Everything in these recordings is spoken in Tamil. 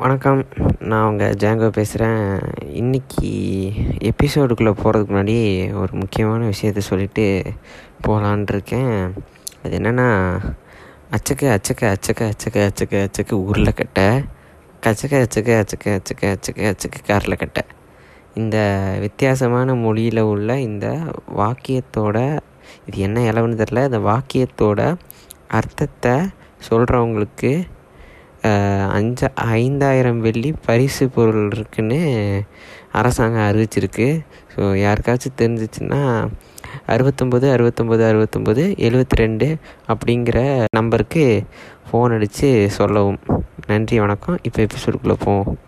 வணக்கம். நான் உங்கள் ஜாங்கோ பேசுகிறேன் இன்றைக்கி எபிசோடுக்குள்ளே போகிறதுக்கு முன்னாடி ஒரு முக்கியமான விஷயத்த சொல்லிவிட்டு போகலான் இருக்கேன் அது என்னென்னா அச்சக்க அச்சக்க அச்சக்க அச்சக்க அச்சக்க அச்சக்க உருளைக்கட்டை கச்சக்க அச்சக்க அச்சக்க அச்சக்க அச்சக்க அச்சக்க கரலைக்கட்டை இந்த வித்தியாசமான மொழியில் உள்ள இந்த வாக்கியத்தோட இது என்ன இலவுன்னு தெரில இந்த வாக்கியத்தோட அர்த்தத்தை சொல்கிறவங்களுக்கு அஞ்சா ஐந்தாயிரம் வெள்ளி பரிசு பொருள் இருக்குன்னு அரசாங்கம் அறிவிச்சிருக்கு. ஸோ யாருக்காச்சும் தெரிஞ்சிச்சுன்னா அறுபத்தொம்போது அறுபத்தொம்போது அறுபத்தொம்போது எழுபத்தி ரெண்டு அப்படிங்கிற நம்பருக்கு ஃபோன் அடித்து சொல்லவும். நன்றி வணக்கம். இப்போ எபிசோடுக்குள்ளே போவோம்.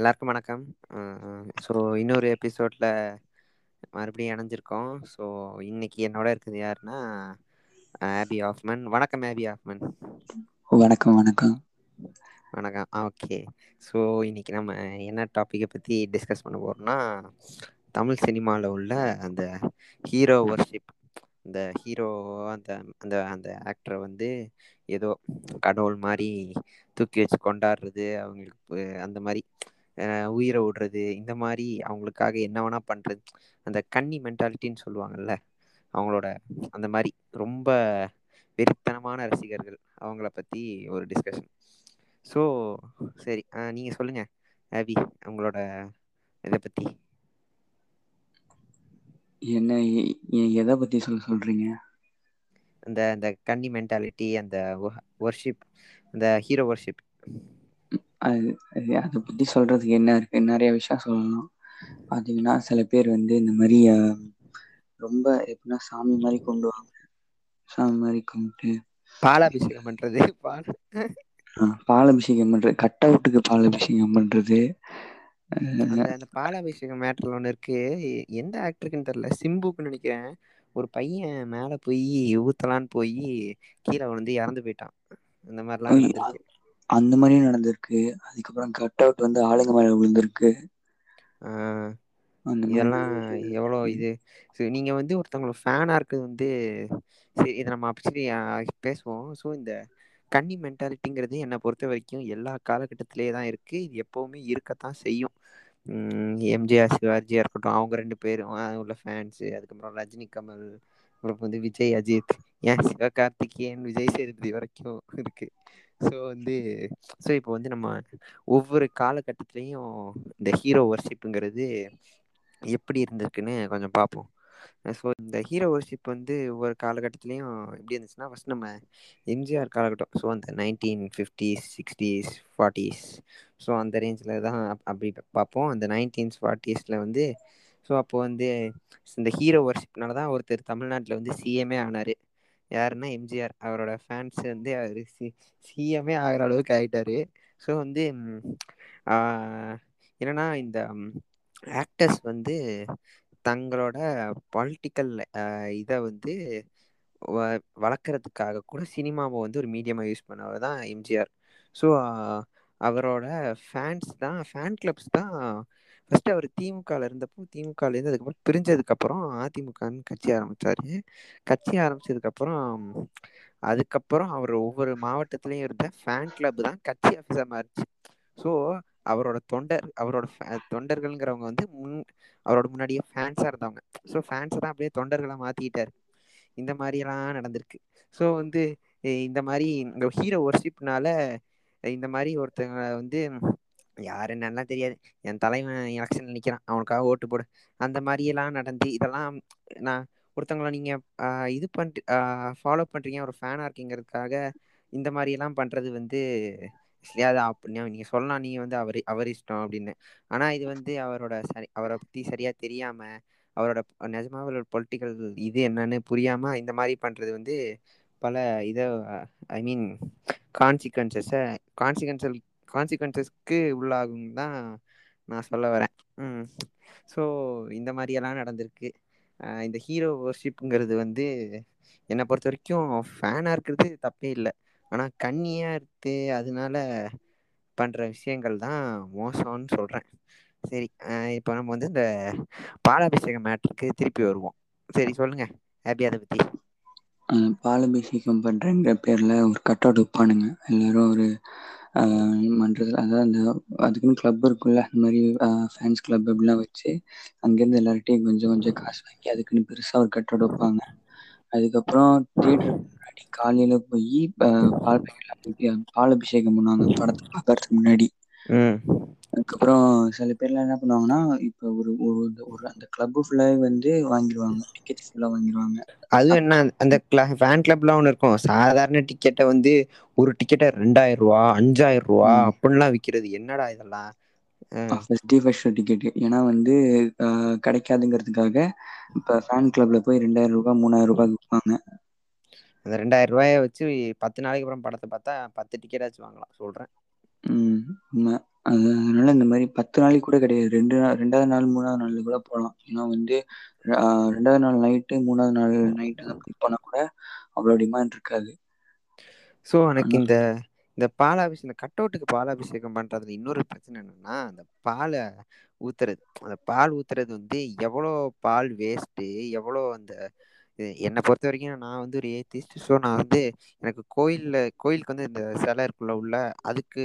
எல்லாருக்கும் வணக்கம். ஸோ இன்னொரு எபிசோடில் மறுபடியும் இணைஞ்சிருக்கோம். ஸோ இன்னைக்கு என்னோட இருக்குது யாருன்னா ஆபி ஆஃப்மன் வணக்கம் ஆபி ஆஃப்மன் வணக்கம் வணக்கம். வணக்கம். ஓகே ஸோ இன்னைக்கு நம்ம என்ன டாப்பிக்கை பற்றி டிஸ்கஸ் பண்ண போகிறோம்னா தமிழ் சினிமாவில் உள்ள அந்த ஹீரோ ஒர்ஷிப் இந்த ஹீரோ அந்த அந்த அந்த ஆக்டரை வந்து ஏதோ கடவுள் மாதிரி தூக்கி வச்சு கொண்டாடுறது அவங்களுக்கு அந்த மாதிரி உயிரை விடுறது இந்த மாதிரி அவங்களுக்காக என்ன வேணா பண்ணுறது அந்த கன்னி மென்டாலிட்டின்னு சொல்லுவாங்கல்ல அவங்களோட அந்த மாதிரி ரொம்ப வெறித்தனமான ரசிகர்கள் அவங்கள பற்றி ஒரு டிஸ்கஷன் ஸோ சரி நீங்கள் சொல்லுங்கள் ஆபி உங்களோட இதை பற்றி என்ன எதை பற்றி சொல்ல சொல்கிறீங்க அந்த அந்த கன்னி மென்டாலிட்டி அந்த ஒர்ஷிப் அந்த ஹீரோ ஒர்ஷிப் அது அது அதை பற்றி சொல்கிறதுக்கு என்ன இருக்குது நிறைய விஷயம் சொல்லலாம் பார்த்தீங்கன்னா சில பேர் வந்து இந்த மாதிரி ரொம்ப எப்படின்னா சாமி மாதிரி கொண்டுவாங்க சாமி மாதிரி கும்பிட்டு பாலாபிஷேகம் பண்ணுறது பால். பாலாபிஷேகம் பண்ணுறது கட் அவுட்டுக்கு பாலாபிஷேகம் பண்ணுறது அந்த பாலாபிஷேகம் மேட்டர்ல ஒன்று இருக்கு. எந்த ஆக்டருக்குன்னு தெரியல. சிம்புக்குன்னு நினைக்கிறேன். ஒரு பையன் மேலே போய் ஊத்தலான்னு போய் கீழே விழுந்து இறந்து போயிட்டான். அந்த மாதிரிலாம் அந்த மாதிரியும் நடந்திருக்கு. அதுக்கப்புறம் கட் அவுட் வந்து ஆளுங்க மேலே விழுந்திருக்கு. இதெல்லாம் எவ்வளோ இது? நீங்கள் வந்து ஒருத்தவங்களோட ஃபேனாக இருக்கிறது வந்து சரி இதை நம்ம அப்படி பேசுவோம். ஸோ இந்த கன்னி மென்டாலிட்டிங்கிறது என்னை பொறுத்த வரைக்கும் எல்லா காலகட்டத்திலே தான் இருக்குது இது எப்போவுமே இருக்கத்தான் செய்யும். எம்ஜிஆர் சிவாஜியாக இருக்கட்டும் அவங்க ரெண்டு பேரும் உள்ள ஃபேன்ஸு அதுக்கப்புறம் ரஜினி கமல் அப்புறம் வந்து விஜய் அஜித் ஏன் சிவகார்த்திகேயன் விஜய் சேதுபதி வரைக்கும் இருக்குது ஸோ வந்து ஸோ இப்போ வந்து நம்ம ஒவ்வொரு காலகட்டத்துலேயும் இந்த ஹீரோ ஒர்ஷிப்புங்கிறது எப்படி இருந்திருக்குன்னு கொஞ்சம் பார்ப்போம் ஸோ இந்த ஹீரோ ஒர்ஷிப் வந்து ஒவ்வொரு காலகட்டத்துலேயும் எப்படி இருந்துச்சுன்னா ஃபஸ்ட் நம்ம எம்ஜிஆர் காலகட்டம். ஸோ அந்த nineteen fifties sixties forties so அந்த ரேஞ்சில் தான் அப்படி பார்ப்போம் அந்த நைன்டீன்ஸ் ஃபார்ட்டிஸில் வந்து ஸோ அப்போது வந்து இந்த ஹீரோ ஒர்ஷிப்னால தான் ஒருத்தர் தமிழ்நாட்டில் வந்து சிஎம்ஏ ஆனார். யாருன்னா எம்ஜிஆர். அவரோட ஃபேன்ஸ் வந்து அவர் சி சிஎம்ஏ ஆகிற அளவுக்கு ஆகிட்டாரு ஸோ வந்து என்னன்னா இந்த ஆக்டர்ஸ் வந்து தங்களோட பொலிட்டிக்கல் இதை வந்து வளர்க்குறதுக்காக கூட சினிமாவை வந்து ஒரு மீடியமாக யூஸ் பண்ணவர் தான் எம்ஜிஆர். ஸோ அவரோட ஃபேன்ஸ் தான் ஃபேன் கிளப்ஸ் தான் ஃபர்ஸ்ட் அவர் திமுகவில் இருந்தப்போ திமுகலேருந்து அதுக்கப்புறம் பிரிஞ்சதுக்கப்புறம் அதிமுகன்னு கட்சி ஆரம்பித்தார் கட்சி ஆரம்பித்ததுக்கப்புறம் அதுக்கப்புறம் அவர் ஒவ்வொரு மாவட்டத்துலேயும் இருந்த ஃபேன் கிளப் தான் கட்சி ஆஃபீஸாக மாறிச்சு. ஸோ அவரோட தொண்டர் அவரோட தொண்டர்கள்ங்கிறவங்க வந்து முன் அவரோட முன்னாடியே ஃபேன்ஸாக இருந்தவங்க. ஸோ ஃபேன்ஸை தான் அப்படியே தொண்டர்களாக மாற்றிக்கிட்டாரு இந்த மாதிரியெல்லாம் நடந்திருக்கு. ஸோ வந்து இந்த மாதிரி இந்த ஹீரோ ஒர்ஷிப்னால இந்த மாதிரி ஒருத்தவங்க வந்து யாருன்னு என்னெல்லாம் தெரியாது. என் தலைவன் எலெக்ஷன் நிற்கிறான் அவனுக்காக ஓட்டு போடு. அந்த மாதிரியெல்லாம் நடந்து இதெல்லாம் நான் ஒருத்தவங்களை நீங்கள் இது பண்ணிட்டு ஃபாலோ பண்ணுறீங்க ஒரு ஃபேனாக இருக்கீங்கிறதுக்காக இந்த மாதிரியெல்லாம் பண்ணுறது வந்து அது அப்படி நீங்கள் சொல்லலாம் நீங்கள் வந்து அவர் அவர் இஷ்டம் அப்படின்னு. ஆனால் இது வந்து அவரோட சரி அவரை பற்றி சரியாக தெரியாமல் அவரோட நிஜமாக பொலிட்டிக்கல் இது என்னன்னு புரியாமல் இந்த மாதிரி பண்ணுறது வந்து பல இதை ஐ மீன் கான்சிக்வன்சஸை கான்சிக்வன்சல் கான்சிக்வன்சஸ்க்கு உள்ளாகும் தான் நான் சொல்ல வரேன். ம். ஸோ இந்த மாதிரியெல்லாம் நடந்திருக்கு. இந்த ஹீரோ ஒர்ஷிப்புங்கிறது வந்து என்னை பொறுத்த வரைக்கும் ஃபேனாக இருக்கிறது தப்பே இல்லை. ஆனால் கண்ணியாக இருந்து அதனால பண்ணுற விஷயங்கள் தான் மோசம்னு சொல்கிறேன் சரி இப்போ நம்ம வந்து இந்த பாலாபிஷேகம் மேட்ருக்கு திருப்பி வருவோம். சரி சொல்லுங்க. ஹாப்பி அதை பற்றி பாலாபிஷேகம் பண்ணுறங்கிற பேரில் ஒரு கட் அவுட் வைப்பானுங்க. எல்லாரும் ஒரு மன்றத்தில் அதாவது அந்த அதுக்குன்னு கிளப் இருக்குல்ல அந்த மாதிரி ஃபேன்ஸ் கிளப் அப்படிலாம் வச்சு அங்கேருந்து எல்லார்ட்டையும் கொஞ்சம் கொஞ்சம் காசு வாங்கி அதுக்குன்னு பெருசாக ஒரு கட்டடம் வைப்பாங்க. அதுக்கப்புறம் தியேட்டர் முன்னாடி காலையில் போய் பால் பால் அபிஷேகம் பண்ணுவாங்க படத்தை பார்க்கறதுக்கு முன்னாடி. அதுக்கப்புறம் சில பேர்லாம் என்ன பண்ணுவாங்கன்னா இப்போ ஒரு ஒரு ஒரு அந்த கிளப் ஃபுல்லாவே வந்து வாங்கிடுவாங்க டிக்கெட் ஃபுல்லாக வாங்கிடுவாங்க அது என்ன அந்த ஃபேன் கிளப்லாம் ஒன்று இருக்கும். சாதாரண டிக்கெட்டை வந்து ஒரு டிக்கெட்டை ரெண்டாயிரம் ரூபா அஞ்சாயிரம் ரூபா அப்படின்லாம் விற்கிறது என்னடா இதெல்லாம்? ஃபர்ஸ்ட் ஃபர்ஸ்ட் டிக்கெட் ஏன்னா வந்து கிடைக்காதுங்கிறதுக்காக இப்போ ஃபேன் கிளப்ல போய் ரெண்டாயிரம் ரூபாய் மூணாயிரம் ரூபாய் விற்பாங்க அந்த ரெண்டாயிரம் ரூபாய வச்சு பத்து நாளைக்கு அப்புறம் படத்தை பார்த்தா பத்து டிக்கெட்டாச்சும் வாங்கலாம். சொல்றேன். ம் உண்மை. அது அதனால இந்த மாதிரி பத்து நாளைக்கு கூட கிடையாது. ரெண்டு நாள் ரெண்டாவது நாள் மூணாவது நாள் கூட போகலாம் ஏன்னா வந்து ரெண்டாவது நாள் நைட்டு மூணாவது நாள் நைட்டு அப்படி போனால் கூட அவ்வளோ டிமாண்ட் இருக்காது. ஸோ எனக்கு இந்த இந்த பாலாபிஷேகம் இந்த கட் அவுட்டுக்கு பாலாபிஷேகம் பண்றதுல இன்னொரு பிரச்சனை என்னன்னா அந்த பாலை ஊத்துறது. அந்த பால் ஊத்துறது வந்து எவ்வளோ பால் வேஸ்ட்டு எவ்வளோ அந்த என்னை பொறுத்த வரைக்கும் நான் வந்து ஒரு ஏத்திஸ்ட் ஸோ நான் வந்து எனக்கு கோயிலில் கோயிலுக்கு வந்து இந்த சிலை இருக்குள்ள உள்ள அதுக்கு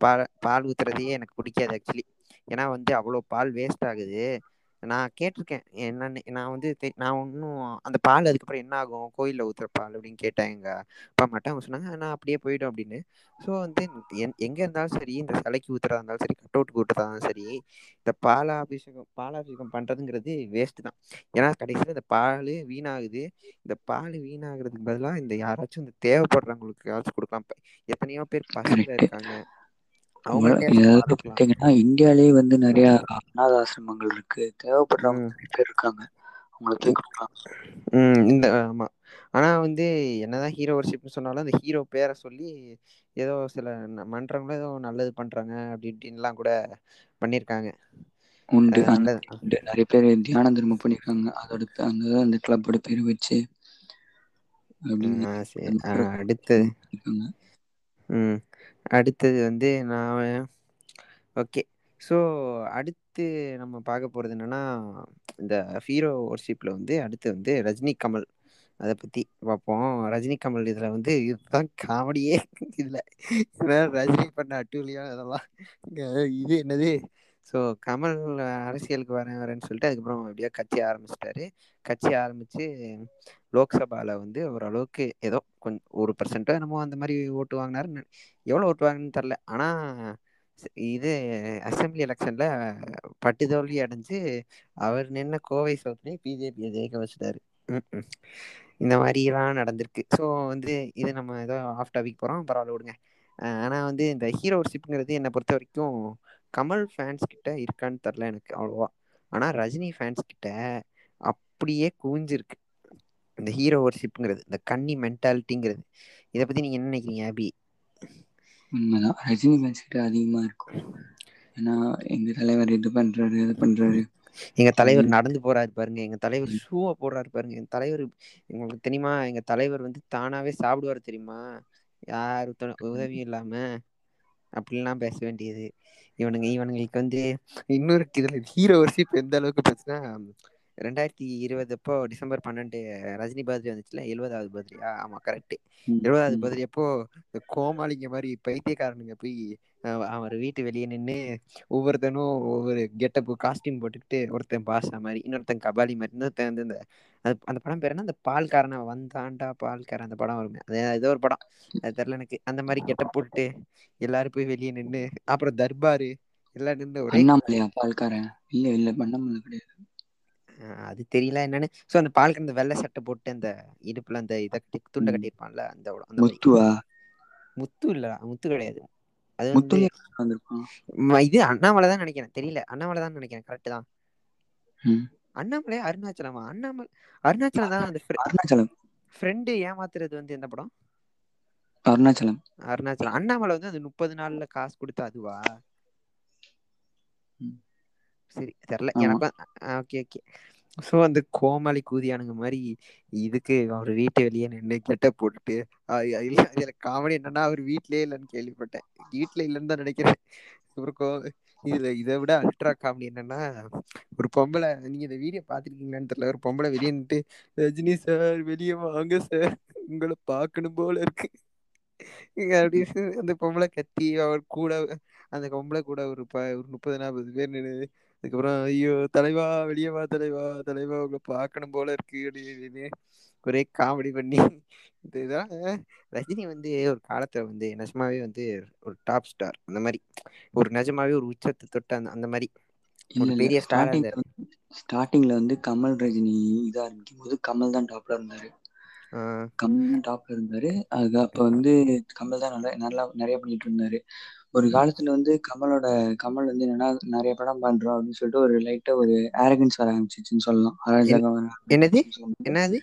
பால் பால் ஊற்றுறதையே எனக்கு பிடிக்காது ஆக்சுவலி ஏன்னா வந்து அவ்வளோ பால் வேஸ்ட் ஆகுது. நான் கேட்டிருக்கேன். என்னன்னு நான் வந்து நான் ஒன்றும் அந்த பால் அதுக்கப்புறம் என்ன ஆகும்? கோயிலில் ஊற்றுற பால் அப்படின்னு கேட்டேன் எங்கள் அப்பா அம்மாட்ட. அவங்க சொன்னாங்க நான் அப்படியே போயிடும் அப்படின்னு. ஸோ வந்து என் எங்கே இருந்தாலும் சரி இந்த சிலைக்கு ஊற்றுறதா இருந்தாலும் சரி கட் அவுட்டுக்கு ஊற்றுறதா சரி இந்த பாலாபிஷேகம் பாலாபிஷேகம் பண்ணுறதுங்கிறது வேஸ்ட்டு தான். ஏன்னா கடைசியில் இந்த பால் வீணாகுது. இந்த பால் வீணாகிறதுக்கு பதிலாக இந்த யாராச்சும் இந்த தேவைப்படுறவங்களுக்கு யாராச்சும் கொடுக்கலாம். எத்தனையோ பேர் பசியில் இருக்காங்க. பார்த்தீங்கன்னா இந்தியாலேயே வந்து நிறைய அநாத ஆசிரமங்கள் இருக்கு. தேவைப்படுறவங்க நிறைய பேர் இருக்காங்க. அவங்களுக்கு கொடுக்கலாம் இந்த ஆமா. ஆனா வந்து என்னதான் ஹீரோ ஒர்ஷிப்னு சொன்னாலும் அந்த ஹீரோ பேரை சொல்லி ஏதோ சில மன்றங்களும் ஏதோ நல்லது பண்றாங்க அப்படி இப்படின்லாம் கூட பண்ணியிருக்காங்க உண்டு. உண்டு. நிறைய பேர் தியானம் திரும்ப பண்ணிருக்காங்க. அதோட அந்த அந்த கிளப்போட பேர் வச்சு அடுத்தது ம். அடுத்தது வந்து நான் ஓகே. ஸோ அடுத்து நம்ம பார்க்க போகிறது என்னன்னா இந்த ஹீரோ ஒர்ஷிப்பில் வந்து அடுத்து வந்து ரஜினி கமல். அதை பற்றி பார்ப்போம். ரஜினி கமல் இதில் வந்து இதுதான் காமெடியே. இதில் ரஜினி பண்ண அட்டூழியம் அதெல்லாம். இது என்னது? ஸோ கமல் அரசியலுக்கு வரேன் வரேன்னு சொல்லிட்டு அதுக்கப்புறம் எப்படியோ கட்சி ஆரம்பிச்சிட்டாரு. கட்சி ஆரம்பித்து லோக்சபாவில் வந்து ஓரளவுக்கு ஏதோ கொஞ்சம் ஒரு பர்சன்ட்டோ என்னமோ அந்த மாதிரி ஓட்டு வாங்கினாரு எவ்வளோ ஓட்டு வாங்கினு தெரில ஆனால் இது அசம்பிளி எலெக்ஷன்ல பட்டு தோல்வி அடைஞ்சு அவர் நின்ன கோவை சோத்துலேயே பிஜேபியை ஜெயிக்க வச்சுட்டாரு. இந்த மாதிரிலாம் நடந்திருக்கு. ஸோ வந்து இது நம்ம ஏதோ ஆஃப் டாபிக் போகிறோம் பரவாயில்ல விடுங்க. ஆனால் வந்து இந்த ஹீரோஷிப்ங்கிறது என்னை பொறுத்த வரைக்கும் கமல் ஃபேன்ஸ் கிட்ட இருக்கான்னு தெரில எனக்கு அவ்வளோவா. ஆனால் ரஜினி ஃபேன்ஸ் கிட்ட அப்படியே குவிஞ்சிருக்கு. இந்த ஹீரோ ஒர்ஷிப்ங்கிறது இந்த கன்னி மென்டாலிட்டிங்கிறது இதை பற்றி நீங்கள் என்ன நினைக்கிறீங்க ஆபி உண்மைதான். ரஜினி ஃபேன்ஸ் கிட்ட அதிகமாக இருக்கும். ஏன்னா எங்க தலைவர் இது பண்றாரு இது பண்றாரு. எங்க தலைவர் நடந்து போறாரு பாருங்க. எங்க தலைவர் ஷூவை போடுறாரு பாருங்க. எங்க தலைவர் உங்களுக்கு தெரியுமா? எங்க தலைவர் வந்து தானாவே சாப்பிடுவாரு தெரியுமா? யாரு உதவியும் இல்லாம. அப்படிலாம் பேச வேண்டியது. இவனுங்க இவனுங்களுக்கு வந்து இன்னொரு இதுல ஹீரோ வர்ஷிப் எந்த அளவுக்கு பேசுனா ரெண்டாயிரத்தி இருபது அப்போ டிசம்பர் பன்னெண்டு ரஜினி பர்த்டே வந்துச்சுல எழுபதாவது பர்த்டேயா ஆமா கரெக்ட் எழுபதாவது பர்த்டே அப்போ கோமாளிங்க மாதிரி பைத்தியக்காரனுங்க போய் அவர் வீட்டு வெளியே நின்று ஒவ்வொருத்தனும் ஒவ்வொரு கெட்டப்பு காஸ்டியூம் போட்டுக்கிட்டு ஒருத்தன் பாஷா மாதிரி இன்னொருத்தன் கபாலி மாதிரி இன்னொருத்தன் வந்து இந்த அது அந்த படம் பேர் என்ன? அந்த பால்காரனை வந்தாண்டா பால்காரன் அந்த படம் வருமே. அது ஏதோ ஒரு படம். அது தெரியல எனக்கு. அந்த மாதிரி கெட்டப் போட்டுட்டு எல்லாரும் போய் வெளியே நின்று அப்புறம் தர்பாரு எல்லாம் நின்று ஒரே பால்காரன்? இல்ல இல்ல பண்ணமல்ல கிடையாது. அது தெரியல என்னன்னு. சோ அந்த பால் கறந்த வெள்ளை சட்டை போட்டு அந்த இடுப்புல அந்த இதை கட்டி துண்டை கட்டியிருப்பான்ல அந்த அந்த முத்துவா? முத்து இல்ல முத்து கிடையாது. அது வந்து இது அண்ணாமலை தான் நினைக்கிறேன். தெரியல. அண்ணாமலை தான் நினைக்கிறேன். கரெக்ட் தான். அண்ணாமலை அருணாச்சலமா? அண்ணாமலை அருணாச்சலம் தான் அந்த அருணாச்சலம். ஃப்ரெண்டு ஏமாத்துறது வந்து எந்த படம்? அருணாச்சலம். அருணாச்சலம். அண்ணாமலை வந்து அந்த முப்பது நாள்ல காசு கொடுத்து அதுவா? சரி தெரியல எனக்கும் ஓகே ஓகே. சோ அந்த கோமாளி கூதியானுங்க மாரி இதுக்கு அவர் வீட்டு வெளியே நின்னு கெட்டப் போட்டுட்டு இல்ல இதுல காமெடி என்னன்னா அவர் வீட்லயே இல்லன்னு கேள்விப்பட்டே வீட்ல இல்லன்னு தா நெனைக்கிறே அப்றோ கோ இதுல இத விட அல்ட்ரா காமெடி என்னன்னா ஒரு பொம்பளை நீங்க இந்த வீடியோ பாத்துருக்கீங்களான்னு தெரியல. ஒரு பொம்பளை வெளியே நின்று ரஜினி சார் வெளிய வாங்க சார் உங்கள பாக்கணும் போல இருக்கு. அப்படின்னு அந்த பொம்பளை கத்தி அவர் கூட அந்த பொம்பளை கூட ஒரு ப ஒரு முப்பது நாற்பது பேர் நின்னு அதுக்கப்றோ ஐயோ தலைவா வெளிய வா தலைவா தலைவா உங்கள பாக்கணும் போல இருக்கு அப்டி இப்டின்னு ஒரே காமெடி பண்ணி இந்த இதாங்க ரஜினி வந்து ஒரு காலத்துல வந்து நெசமாவே வந்து ஒரு டாப் ஸ்டார் அந்த மாரி ஒரு நெஜமாவே ஒரு உச்சத்த தொட்ட அந்த அந்த இல்ல ஒரு பெரிய ஸ்டாரா ஸ்டார்டிங்ல வந்து கமல் ரஜினி இதா ஆரம்பிக்கும் போது கமல் தா டாப்ல இருந்தாரு. கமல் தா டாப்ல இருந்தாரு. அது அப்ப வந்து கமல் தா நல்லா நல்லா நெறைய பண்ணிட்டு இருந்தாரு. ஒரு காலத்துல வந்து கமலோட கமல் வந்து என்னன்னா நெறைய படம் பண்றோ அப்டின்னு சொல்லிட்டு ஒரு லைட்டா ஒரு ஆரகன்ஸ் வர ஆரம்பிச்சுச்சுன்னு சொல்லலா என் அராஜகா வர என்னது? என்னது?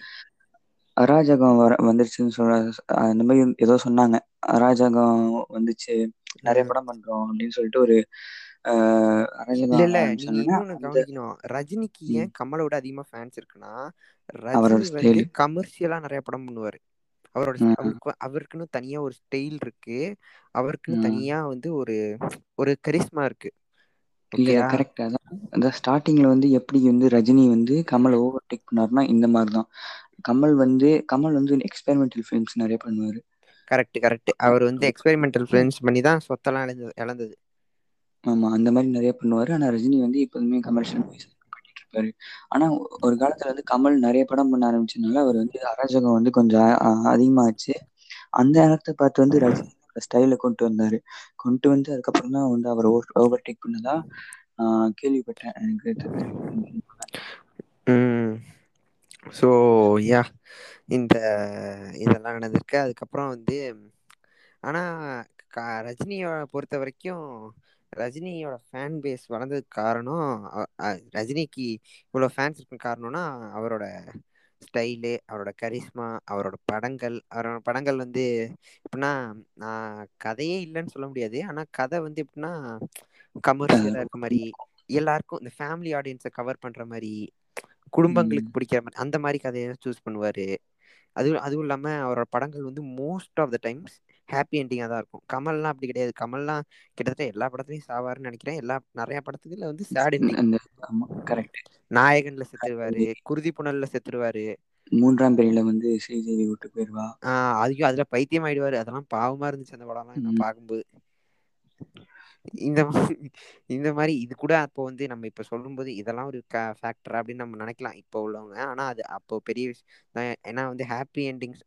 அராஜகோ வர வந்துருச்சுன்னு சொல்ல அந்த மாரி ஏதோ சொன்னாங்க. அராஜகோ வந்துச்சு நெறைய படம் பண்றோ அப்டின்னு சொல்லிட்டு ஒரு அராஜகம் ரஜினிக்கு ஏ ம். கமல விட அதிகமா ஃபேன்ஸ் இருக்குன்னா ரஜினி வந்து. கமர்ஷியலா நெறைய படம் பண்ணுவாரு. அவரோட அவருக்கு அவருக்குன்னு தனியா ஒரு ஸ்டைல் இருக்கு. அவருக்குன்னு. தனியா வந்து ஒரு ஒரு கரிஷ்மா இருக்கு. இல்ல இல்ல ஓகேயா கரெக்ட் அதா அந்த ஸ்டார்டிங்ல வந்து எப்டி வந்து ரஜினி வந்து கமல ஓவர்டேக் பண்ணாருன்னா இந்த மாரிதா கமல் வந்து கமல் வந்து எக்ஸ்பெரிமெண்டல் ஃபிலிம்ஸ் நெறைய பண்ணுவாரு. கரெக்ட் கரெக்ட் அவர் வந்து எக்ஸ்பெரிமெண்டல் ஃபிலிம்ஸ் பண்ணிதா சொத்தெல்லா எழந்தது எழந்தது ஆமா அந்த மாரி நெறைய பண்ணுவாரு. ஆனா ரஜினி வந்து எப்போதுமே கமர்ஷியல் மூவிஸ் இருப்பாரு ஆனா ஒரு காலத்துல வந்து கமல் நிறைய படம் பண்ண ஆரம்பிச்சதுனால அவர் வந்து அராஜகம் வந்து கொஞ்சம் அதிகமாச்சு. அந்த நேரத்தை பார்த்து வந்து ரஜினி ஸ்டைல கொண்டு வந்தாரு. கொண்டு வந்து அதுக்கப்புறம் தான் வந்து அவர் ஓவர் டேக் பண்ணதா கேள்விப்பட்டேன். எனக்கு ஸோ யா இந்த இதெல்லாம் நடந்திருக்கு. அதுக்கப்புறம் வந்து ஆனா க பொறுத்த வரைக்கும் ரஜினியோட ஃபேன் பேஸ் வளந்ததுக்கு காரணோ அ ரஜினிக்கு இவ்ளோ ஃபேன்ஸ் இருக்க காரணோனா அவரோட ஸ்டைலு அவரோட கரிஷ்மா அவரோட படங்கள் அவரோட படங்கள் வந்து எப்டின்னா நா கதையே இல்லன்னு சொல்ல முடியாது ஆனா கத வந்து எப்டின்னா அ கமர்ஷியலா இருக்க மாரி எல்லாருக்கு இந்த ஃபேமிலி ஆடியன்ஸ கவர் பண்ற மாரி ம். குடும்பங்களுக்கு புடிக்கிற மாரி அந்த மாரி கதைய சூஸ் பண்ணுவாரு அது அதுவு இல்லாம அவரோட படங்கள் வந்து most of the times happy என்டிங்கா தா இருக்கு கமல்லா அப்டி கெடையாது. கமல்லா கிட்டத்தட்ட எல்லா படத்துலயு சாவாருன்னு நெனைக்கிறே எல்லா நெறைய படத்துல வந்து சேட் கரெக்ட். நாயகன்ல செத்துருவாரு குருதி புனல்ல செத்துருவாரு. மூன்றாம் பிறையில வந்து ஸ்ரீதேவி வுட்டு போயிருவா. ஆ அதுக்கு அதுல பைத்தியம் ஆயிடுவாரு அதெல்லா பாவமா இருந்துச்சு அந்த படோல்லா நா ம். இந்த இந்த மாதிரி இது கூட அப்போ வந்து நம்ம இப்போ சொல்லும் போது ஒரு க ஃபேக்டரா அப்படின்னு நம்ம நினைக்கலாம் இப்போ உள்ளவங்க. ஆனால் அது அப்போ பெரிய விஷயம் ஏன்னா வந்து ஹாப்பி என்டிங்ஸ்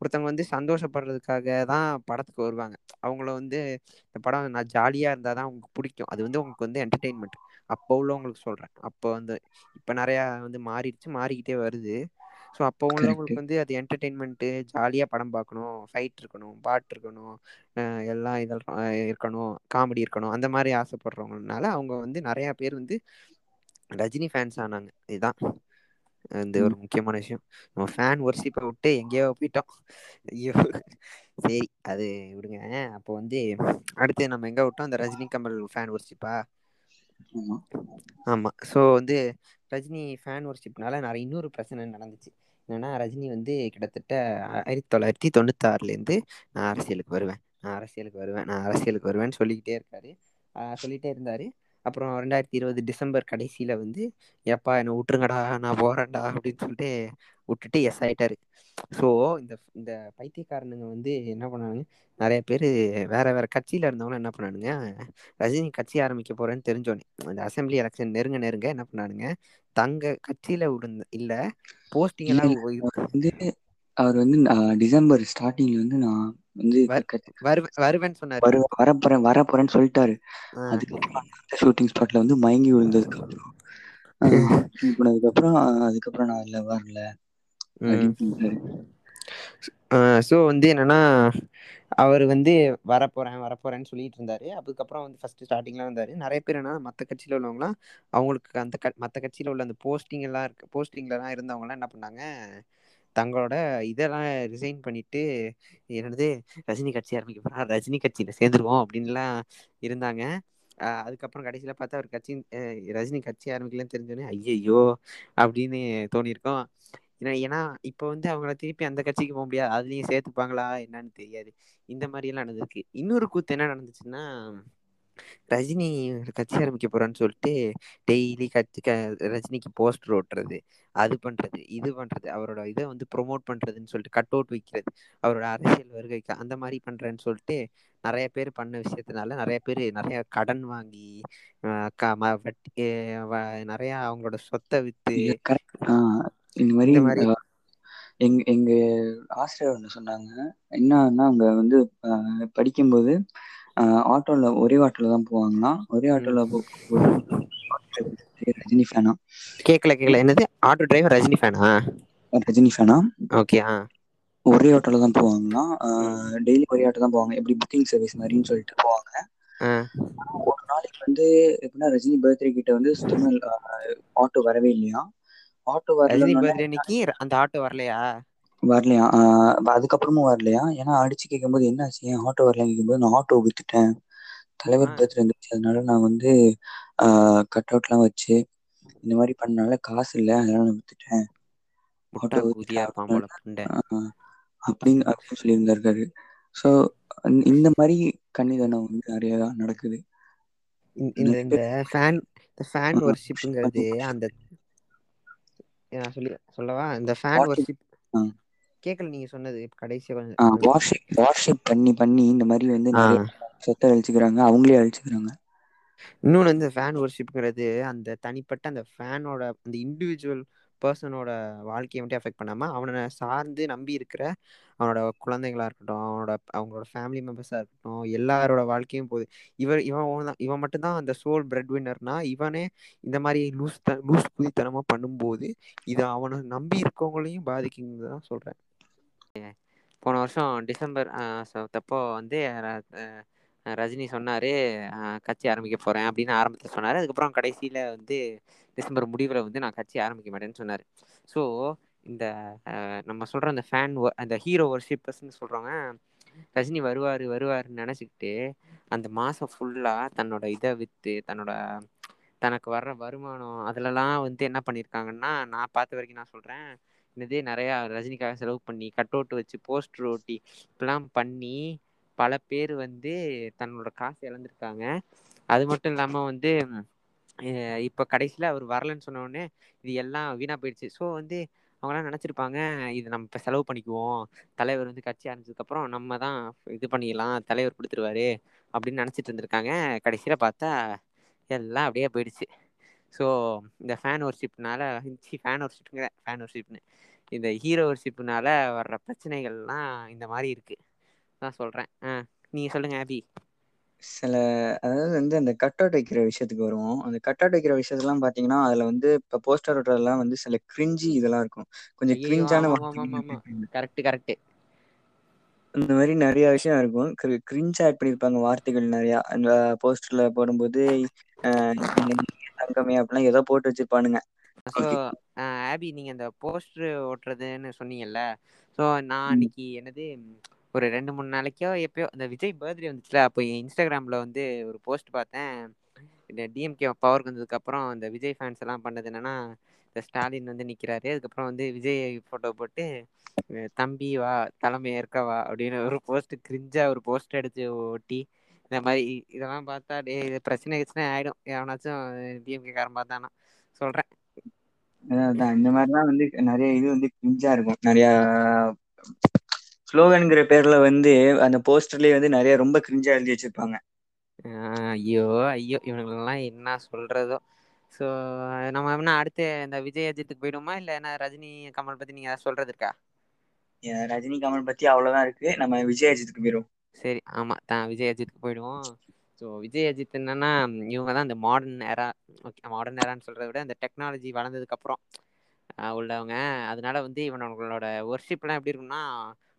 ஒருத்தவங்க வந்து சந்தோஷப்படுறதுக்காக தான் படத்துக்கு வருவாங்க. அவங்கள வந்து இந்த படம் நான் ஜாலியாக இருந்தால் தான் அவங்களுக்கு பிடிக்கும். அது வந்து உங்களுக்கு வந்து என்டர்டெயின்மெண்ட் அப்போ உள்ளவங்களுக்கு சொல்கிறேன் அப்போ வந்து இப்போ நிறையா வந்து மாறிடுச்சு மாறிக்கிட்டே வருது. சோ அப்ப. உள்ளவங்களுக்கு வந்து அது என்டர்டெயின்மெண்ட் ஜாலியா படம் பாக்கணு ஃபைட் இருக்கணு பாட்டு இருக்கணு அ எல்லா இதெ இருக்கணு காமெடி இருக்கணு அந்த மாரி ஆசைப்படுறவங்கனால அவங்க வந்து நெறைய பேர் வந்து ரஜினி ஃபேன்ஸ் ஆனாங்க. இதா இந்த. ஒரு முக்கியமான விஷயோ நம்ம ஃபேன் ஒர்ஷிப்ப விட்டு எங்கேயோ போயிட்டோ ஐயோ. சேரி அது விடுங்க. அப்போ வந்து அடுத்து நம்ம எங்க விட்டோ அந்த ரஜினி கமல் ஃபேன் ஒர்ஷிப்பா ஆமா. சோ வந்து ரஜினி ஃபேன் ஒர்ஷிப்னால நிறைய இன்னொரு பிரச்சனை நடந்துச்சு. என்னன்னா ரஜினி வந்து கிட்டத்தட்ட ஆயிரத்தி தொள்ளாயிரத்தி தொண்ணூத்தி ஆறுல இருந்து நான் அரசியலுக்கு வருவேன். நான் அரசியலுக்கு வருவேன். நான் அரசியலுக்கு வருவேன்னு சொல்லிக்கிட்டே இருக்காரு. ஆ சொல்லிட்டே இருந்தாரு. அப்புறோ ரெண்டாயிரத்தி இருவது டிசம்பர் கடைசியில வந்து எப்பா என்ன வுட்டுருங்கடா நா போறேன்டா அப்டின்னு சொல்லிட்டு வுட்டுட்டு எஸ் ஆயிட்டாரு சோ இந்த இந்த பைத்தியக்காரனுங்க வந்து என்ன பண்ணாங்க நெறைய பேரு வேற வேற கட்சியில இருந்தவங்க என்ன பண்ணானுங்க ரஜினி கட்சி ஆரம்பிக்க போறேன்னு தெரிஞ்சோனே அந்த அசம்பிளி எலெக்ஷன் நெருங்க நெருங்க என்ன பண்ணானுங்க தங்க கட்சியில உடுந்த இல்ல போஸ்டிங் இல்ல, எல்லா இல்ல. அவர் வந்து அவர் வந்து டிசம்பர் ஸ்டார்ட்டிங்ல வந்து நா வந்து வர் வருவ வருவேன்னு சொன்னாரு. வருவ வரப்போறே வரப்போறேன்னு சொல்லிட்டாரு. ஆ. அதுக்கப்புறோ ஷூட்டிங் ஸ்பாட்ல வந்து மயங்கி விழுந்ததுக்கு அப்புறோ ஆ ஆப்ரேஷன் பண்ணதுக்கு அப்புறோ அதுக்கப்புறோ நா இல்ல வரல. சோ வந்து என்னன்னா அவரு வந்து வரப்போறே வரப்போறேன்னு சொல்லிட்டு இருந்தாரு. அதுக்கப்புறோ வந்து ஃபர்ஸ்ட் ஸ்டார்டிங்ல வந்தாரு. நெறைய பேர் என்னன்னா மத்த கட்சியில உள்ளவங்களா அவங்களுக்கு அந்த மத்த கட்சியில உள்ள அந்த போஸ்டிங் எல்லா இருக்கு போஸ்டிங்ல எல்லா இருந்தவங்க என்ன பண்ணாங்க தங்களோட இதெல்லாம் ரிசைன் பண்ணிட்டு என்னது ரஜினி கட்சி ஆரம்பிக்க போறா ரஜினி கட்சியில சேர்ந்துருவோம் அப்படின்லாம் இருந்தாங்க. அதுக்கப்புறம் கடைசியில பார்த்தா அவர் கட்சி ரஜினி கட்சி ஆரம்பிக்கலன்னு தெரிஞ்சோடனே ஐயையோ அப்படின்னு தோணியிருக்கோம். ஏன்னா ஏன்னா இப்போ வந்து அவங்கள திருப்பி அந்த கட்சிக்கு போக முடியாது. அதுலயும் சேர்த்துப்பாங்களா என்னன்னு தெரியாது. இந்த மாதிரி எல்லாம் நடந்திருக்கு. இன்னொரு கூத்து என்ன நடந்துச்சுன்னா ரஜினி கட்சி ஆரம்பிக்க போறான்னு சொல்லிட்டு டெய்லி கட்சி ரஜினிக்கு போஸ்டர் ஓட்டுறது அது பண்றது இது பண்றது அவரோட இதை வந்து ப்ரொமோட் பண்றதுன்னு சொல்லிட்டு கட் அவுட் வைக்கிறது அவரோட அரசியல் வருகைக்கு அந்த மாதிரி பண்றேன்னு சொல்லிட்டு நிறைய பேர் பண்ண விஷயத்தினால நிறைய பேர் நிறைய கடன் வாங்கி வட்டி நிறைய அவங்களோட சொத்தை வித்து இந்த மாதிரி எங்க எங்க ஆசிரியர் ஒன்று சொன்னாங்க. என்னன்னா அவங்க வந்து படிக்கும்போது ஆட்டோல ஒரே ஆட்டோல தான் போவாங்களாம் ஒரே ஆட்டோல ரஜினி ஃபேனா கேக்கல கேக்கல. என்னது? ஆட்டோ டிரைவர் ரஜினி ஃபேனா ரஜினி ஃபேனா ஓகே ஒரே ஆட்டோல தான் போவாங்களாம் டெய்லி ஒரே ஆட்டோ தான் போவாங்க. எப்படி புக்கிங் சர்வீஸ் மாதிரின்னு சொல்லிட்டு போவாங்க. ஒரு நாளைக்கு வந்து எப்படின்னா ரஜினி பர்த்டே கிட்ட வந்து சுத்தமா ஆட்டோ வரவே இல்லையா? ஆட்டோ ரஜினி வரல பர்த்டே அன்னைக்கு அந்த ஆட்டோ வரலையா? வரலையா? அதுக்கப்புறமும் வரலையா? ஏன்னா அடிச்சு கேட்கும்போது என்ன ஆச்சு ஏன் ஆட்டோ வரல கேட்கும்போது நான் ஆட்டோ வித்துட்டேன் தலைவர் பர்த்டே இருந்துச்சு. அதனால நான் வந்து கட் அவுட்லாம் வச்சு இந்த மாதிரி பண்ணனால காசு இல்லை. அதனால நான் வித்துட்டேன் ஆட்டோ அப்படின்னு அப்படின்னு சொல்லியிருந்திருக்காரு ஸோ இந்த மாதிரி கன்னிதனம் வந்து நிறைய நடக்குது. இந்த இந்த ஃபேன் இந்த ஃபேன் வர்ஷிப்ங்கிறது அந்த நான் சொல்லி சொல்லவா? இந்த ஃபேன் வர்ஷிப் கேக்கல நீங்க சொன்னது கடைசியா வார்ஷிப் வார்ஷிப் பண்ணி பண்ணி இந்த மாதிரி வந்து சொத்தை அழிச்சுக்கிறாங்க அவங்களே அழிச்சுக்கிறாங்க. இன்னொன்று வந்து ஃபேன் ஒர்ஷிப்ங்கிறது அந்த தனிப்பட்ட அந்த ஃபேனோட அந்த இண்டிவிஜுவல் பர்சனோட வாழ்க்கையை மட்டும் எஃபெக்ட் பண்ணாமல் அவனை சார்ந்து நம்பி இருக்கிற அவனோட குழந்தைங்களா இருக்கட்டும் அவனோட அவங்களோட ஃபேமிலி மெம்பர்ஸாக இருக்கட்டும் எல்லாரோட வாழ்க்கையும் போகுது இவன் இவன் தான் இவன் மட்டும்தான் அந்த சோல் பிரெட் வின்னர்னா இவனே இந்த மாதிரி லூஸ் த லூஸ் புதித்தனமாக பண்ணும்போது இது அவனை நம்பி இருக்கவங்களையும் பாதிக்குங்க தான் சொல்கிறேன் போன வருஷம் டிசம்பர் தப்போ வந்து ரஜினி சொன்னார் கட்சி ஆரம்பிக்க போகிறேன் அப்படின்னு ஆரம்பத்தில் சொன்னார். அதுக்கப்புறம் கடைசியில் வந்து டிசம்பர் முடிவில் வந்து நான் கட்சி ஆரம்பிக்க மாட்டேன்னு சொன்னார். ஸோ இந்த நம்ம சொல்கிற அந்த ஃபேன் அந்த ஹீரோ ஒர்ஷிப்பர்ஸ்ன்னு சொல்கிறவங்க ரஜினி வருவார் வருவார்னு நினச்சிக்கிட்டு அந்த மாதம் ஃபுல்லாக தன்னோட இதை விற்று தன்னோட தனக்கு வர்ற வருமானம் அதிலலாம் வந்து என்ன பண்ணியிருக்காங்கன்னா நான் பார்த்த வரைக்கும் நான் சொல்கிறேன் இதே நிறையா ரஜினிக்காக செலவு பண்ணி கட் அவுட் வச்சு போஸ்டர் ஓட்டி இப்பெல்லாம் பண்ணி பல பேர் வந்து தன்னோட காசு இழந்திருக்காங்க. அது மட்டும் இல்லாமல் வந்து இப்போ கடைசியில் அவர் வரலன்னு சொன்னோடனே இது எல்லாம் வீணாக போயிடுச்சு. ஸோ வந்து அவங்களாம் நினச்சிருப்பாங்க இது நம்ம இப்போ செலவு பண்ணிக்குவோம். தலைவர் வந்து கட்சி ஆரம்பிச்சதுக்கப்புறம் நம்ம தான் இது பண்ணிக்கலாம் தலைவர் கொடுத்துருவாரு அப்படின்னு நினச்சிட்டு இருந்திருக்காங்க. கடைசியில் பார்த்தா எல்லாம் அப்படியே போயிடுச்சு. ஸோ இந்த ஃபேன் ஒர்ஷிப்னால ஃபேன் ஒர்ஷிப்புங்கிற ஃபேன் ஒர்ஷிப்னு இந்த ஹீரோ ஒர்ஷிப்னால வர்ற பிரச்சனைகள்லாம் இந்த மாதிரி இருக்கு. தான் சொல்கிறேன் ஆ நீங்கள் சொல்லுங்கள் ஆபி சில அதாவது வந்து அந்த கட் அவுட் வைக்கிற விஷயத்துக்கு வருவோம். அந்த கட் அவுட் வைக்கிற விஷயத்தெல்லாம் பாத்தீங்கன்னா அதுல வந்து இப்ப போஸ்டர் ஓட்டுறதுலாம் வந்து சில கிரிஞ்சி இதெல்லாம் இருக்கும். கொஞ்சம் கிரிஞ்சான கரெக்ட் கரெக்ட் இந்த மாதிரி நிறைய விஷயம் இருக்கும். கிரிஞ்ச் ஆட் பண்ணிருப்பாங்க வார்த்தைகள் நிறைய. அந்த போஸ்டர்ல போடும்போது தங்கமே அப்படிலாம் ஏதோ போட்டு வச்சிருப்பானுங்க. ஸோ ஆபி நீங்க இந்த போஸ்டர் ஓட்டுறதுன்னு சொன்னீங்கல்ல. ஸோ நான் அன்னைக்கு என்னது ஒரு ரெண்டு மூணு நாளைக்கோ எப்பயோ இந்த விஜய் பர்த்டே வந்துச்சுல அப்போ இன்ஸ்டாகிராமில் வந்து ஒரு போஸ்ட் பார்த்தேன். இந்த டிஎம்கே பவருக்கு வந்ததுக்கப்புறம் இந்த விஜய் ஃபேன்ஸ் எல்லாம் பண்ணது என்னன்னா இந்த ஸ்டாலின் வந்து நிற்கிறாரு அதுக்கப்புறம் வந்து விஜய் ஃபோட்டோ போட்டு தம்பி வா தலைமை ஏற்கவா அப்படின்னு ஒரு போஸ்ட் கிரிஞ்சா ஒரு போஸ்ட் எடுத்து ஓட்டி இந்த மாதிரி இதெல்லாம் பார்த்தா டே இது பிரச்சனை பிரச்சனை ஆயிடும். எவனாச்சும் டிஎம்கே காரன் பார்த்தானா? சொல்றேன். அதான் இந்த மாதிரிலாம் வந்து நிறைய இது வந்து கிரிஞ்சா இருக்கும். நிறைய ஸ்லோகன்கிற பேர்ல வந்து அந்த போஸ்டர்லயே வந்து நிறைய ரொம்ப கிரிஞ்சா எழுதி வச்சிருப்பாங்க. ஐயோ ஐயோ இவனுங்கெல்லாம் என்ன சொல்றதோ. ஸோ நம்ம என்ன அடுத்து இந்த விஜய் அஜித்துக்கு போயிடுமா இல்லை என்ன ரஜினி கமல் பத்தி நீங்க சொல்றது இருக்கா ரஜினி கமல் பத்தி அவ்வளவுதான் இருக்கு. நம்ம விஜய் அஜித்துக்கு போயிடும் சரி ஆமா தான் விஜய் அஜித்துக்கு போயிடுவோம். ஸோ விஜய் அஜித் என்னன்னா இவங்க தான் இந்த மாடர்ன் ஏரா ஓகே மாடர்ன் ஏரான்னு சொல்றத விட இந்த டெக்னாலஜி வளர்ந்ததுக்கு அப்புறம் உள்ளவங்க. அதனால வந்து இவனோட ஒர்ஷிப்லாம் எப்படி இருக்கும்னா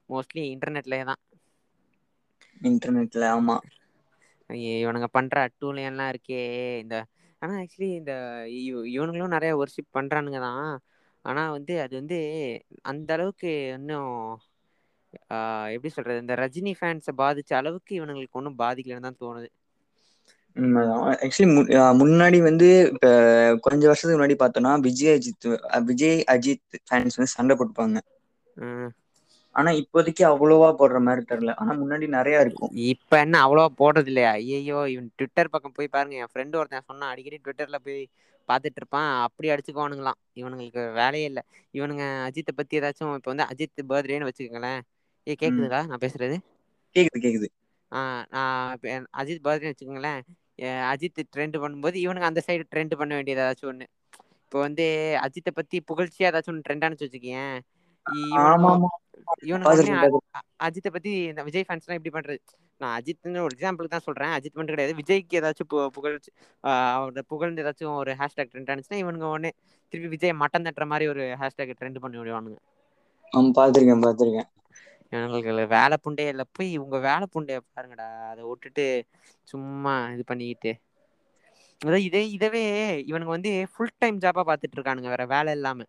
மோஸ்ட்லி இன்டர்நெட்லயே தான். இன்டர்நெட்ல ஆமா. இவனுங்க பண்ற அட்டூழியம்லாம் இருக்கே இந்த ஆனா ஆக்சுவலி இந்த இவனுங்களும் நிறைய ஒர்ஷிப் பண்றானுங்க தான் ஆனா வந்து அது வந்து அந்த அளவுக்கு இன்னும் எப்படி சொல்றது? இந்த ரஜினி ஃபேன்ஸை பாதிச்ச அளவுக்கு இவனுங்களுக்கு ஒன்றும் பாதிக்கலன்னு தான் தோணுது. ஆக்சுவலி முன்னாடி வந்து இப்ப கொஞ்ச வருஷத்துக்கு முன்னாடி பாத்தோனா விஜய் அஜித் விஜய் அஜித் ஃபேன்ஸ் வந்து சண்ட போட்டுப்பாங்க. ஆனா இப்போதைக்கு அவ்வளவா போடுற மாரி தெர்ல ஆனா முன்னாடி நெறைய இருக்கு இப்ப என்ன அவ்வளவா போடுறது இல்லையா ஐய்யய்யோ இவன் ட்விட்டர் பக்கம் போய் பாருங்க. என் ஃப்ரெண்டு ஒருத்தன் சொன்னா அடிக்கடி ட்விட்டர்ல போய் பாத்துட்டு இருப்பான். அப்படி அடிச்சுக்குவானுங்களா இவனுங்களுக்கு வேலையே இல்ல. இவனுங்க அஜித்த பத்தி ஏதாச்சும் இப்ப வந்து அஜித் பர்த்டேன்னு வச்சுக்கங்களேன். ஏ ம். கேக்குதுங்களா நா பேசுறது. கேக்குது கேக்குது. ஆ அஜித் பர்த்டே வச்சுக்கோங்களேன் அஜித் ட்ரெண்ட் பண்ணும்போது இவனுங்க அந்த சைடு ட்ரெண்ட் பண்ண வேண்டியது ஏதாச்சும் ஒண்ணு. இப்ப வந்து அஜித்த பத்தி புகழ்ச்சியா ஏதாச்சும் ஒன்னு ட்ரெண்ட் ஆனுச்சு வச்சுக்கயேன் இவனுங்க ஆமா ஆமா. இவனுங்க உடனே பாத்துருக்கேன் பாத்துருக்கேன் அஜித்த பத்தி இந்த விஜய் ஃபேன்ஸ்லாம் இப்படி பண்றது? நான் அஜித்ன்னு ஒரு எக்ஸாம்பிளுக்கு தான் சொல்றேன். அஜித் மட்டும் கிடையாது விஜய்க்கு ஏதாச்சும் புகழ்ச்சி ஆ புகழ்ந்து ஏதாச்சும் ஒரு ஹேஷ்டாக் ட்ரெண்ட் ஆனுச்சுன்னா இவனுங்க உடனே திருப்பி விஜய் மட்டம் தட்டுற மாதிரி ஒரு ஹேஷ்டாக் ட்ரெண்ட் பண்ணி விடுவானுங்க. பாத்திருக்கேன் பாத்திருக்கேன். இவனுங்களுக்கு வேலை புண்டையே இல்ல. போய் உங்க வேலை புண்டைய பாருங்கடா. அத வுட்டுட்டு சும்மா இது பண்ணிக்கிட்டு. அத இதே இதவே இவனுங்க வந்து ஃபுல் டைம் ஜாபா பாத்துட்டு இருக்கானுங்க. வேற வேலை இல்லாம.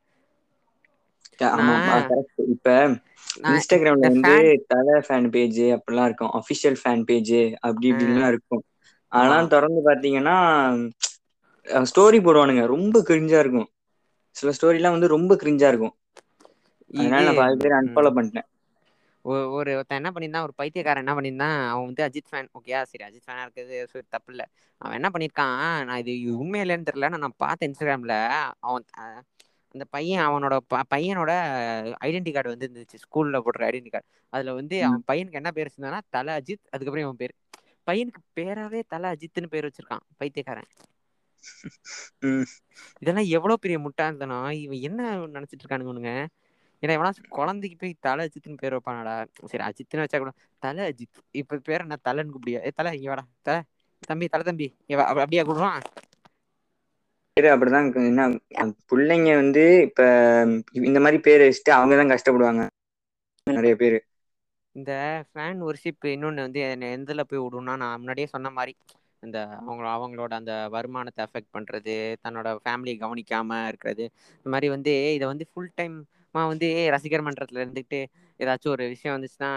இப்ப இன்ஸ்டாகிராம்ல வந்து தல ஃபேன் பேஜ் அப்படில்லாம் இருக்கும். அஃபிஷியல் ஃபேன் பேஜ் அப்படி இப்படின்ல்லாம் இருக்கும். அதல்லாம் திறந்து பாத்தீங்கன்னா ஸ்டோரி போடுவானுங்க. ரொம்ப கிரிஞ்சா இருக்கும். சில ஸ்டோரி எல்லாம் வந்து ரொம்ப கிரிஞ்சா இருக்கும். அதனால நான் பாதி பேர் அன்ஃபாலோ பண்ணிட்டேன். ஒரு ஒருத்தன் என்ன பண்ணியிருந்தான் ஒரு பைத்தியக்காரன் என்ன பண்ணியிருந்தான் அவன் வந்து அஜித் ஃபேன். ஓகே சரி அஜித் ஃபேனா இருக்கிறது தப்பு இல்ல அவன் என்ன பண்ணிருக்கான் நான் இது உண்மையா இல்லையான்னு தெரியல நான் பார்த்தேன் இன்ஸ்டாகிராம்ல அவன் அந்த பையன் அவனோட பையனோட ஐடென்டி கார்டு வந்து இருந்துச்சு ஸ்கூல்ல போடுற ஐடென்டி கார்டு. அதுல வந்து. அவன் பையனுக்கு என்ன பேர் வச்சிருந்தானா தல அஜித் அதுக்கப்புறம் இவன் பேர். பையனுக்கு பேராவே தல அஜித்னு பேர் வச்சிருக்கான் பைத்தியக்காரன். இதெல்லாம் எவ்வளவு பெரிய முட்டாள்தனா இவன் என்ன நினைச்சிட்டு இருக்கானுங்க ஏன்னா எவனாச்சும் குழந்தைக்கு போய் தலை அஜித்னு பேர் வைப்பானடா. சரி அஜித்னு வச்சா கூட தலை அஜித். இப்ப பேர் என்ன? தலைன்னு கூப்பிடியா ஏ தலை இங்க வாடா. தலை தம்பி தலை தம்பி. அப்படியா கூடுவான் பேரு அப்படிதான் என்ன பிள்ளைங்க வந்து இப்ப இந்த மாதிரி பேர் வச்சுட்டு அவங்கதான் கஷ்டப்படுவாங்க. நிறைய பேரு. இந்த ஃபேன் ஒர்ஷிப் இன்னொன்னு வந்து எந்தல போய் விடும்னா நான் முன்னாடியே சொன்ன மாதிரி இந்த அவங்க அவங்களோட அந்த வருமானத்தை அஃபெக்ட் பண்றது தன்னோட ஃபேமிலியை கவனிக்காம இருக்கிறது இந்த மாதிரி வந்து இதை வந்து ஃபுல் டைம்மா வந்து ரசிகர் மன்றத்துல இருந்துட்டு ஏதாச்சும் ஒரு விஷயம் வந்துச்சுன்னா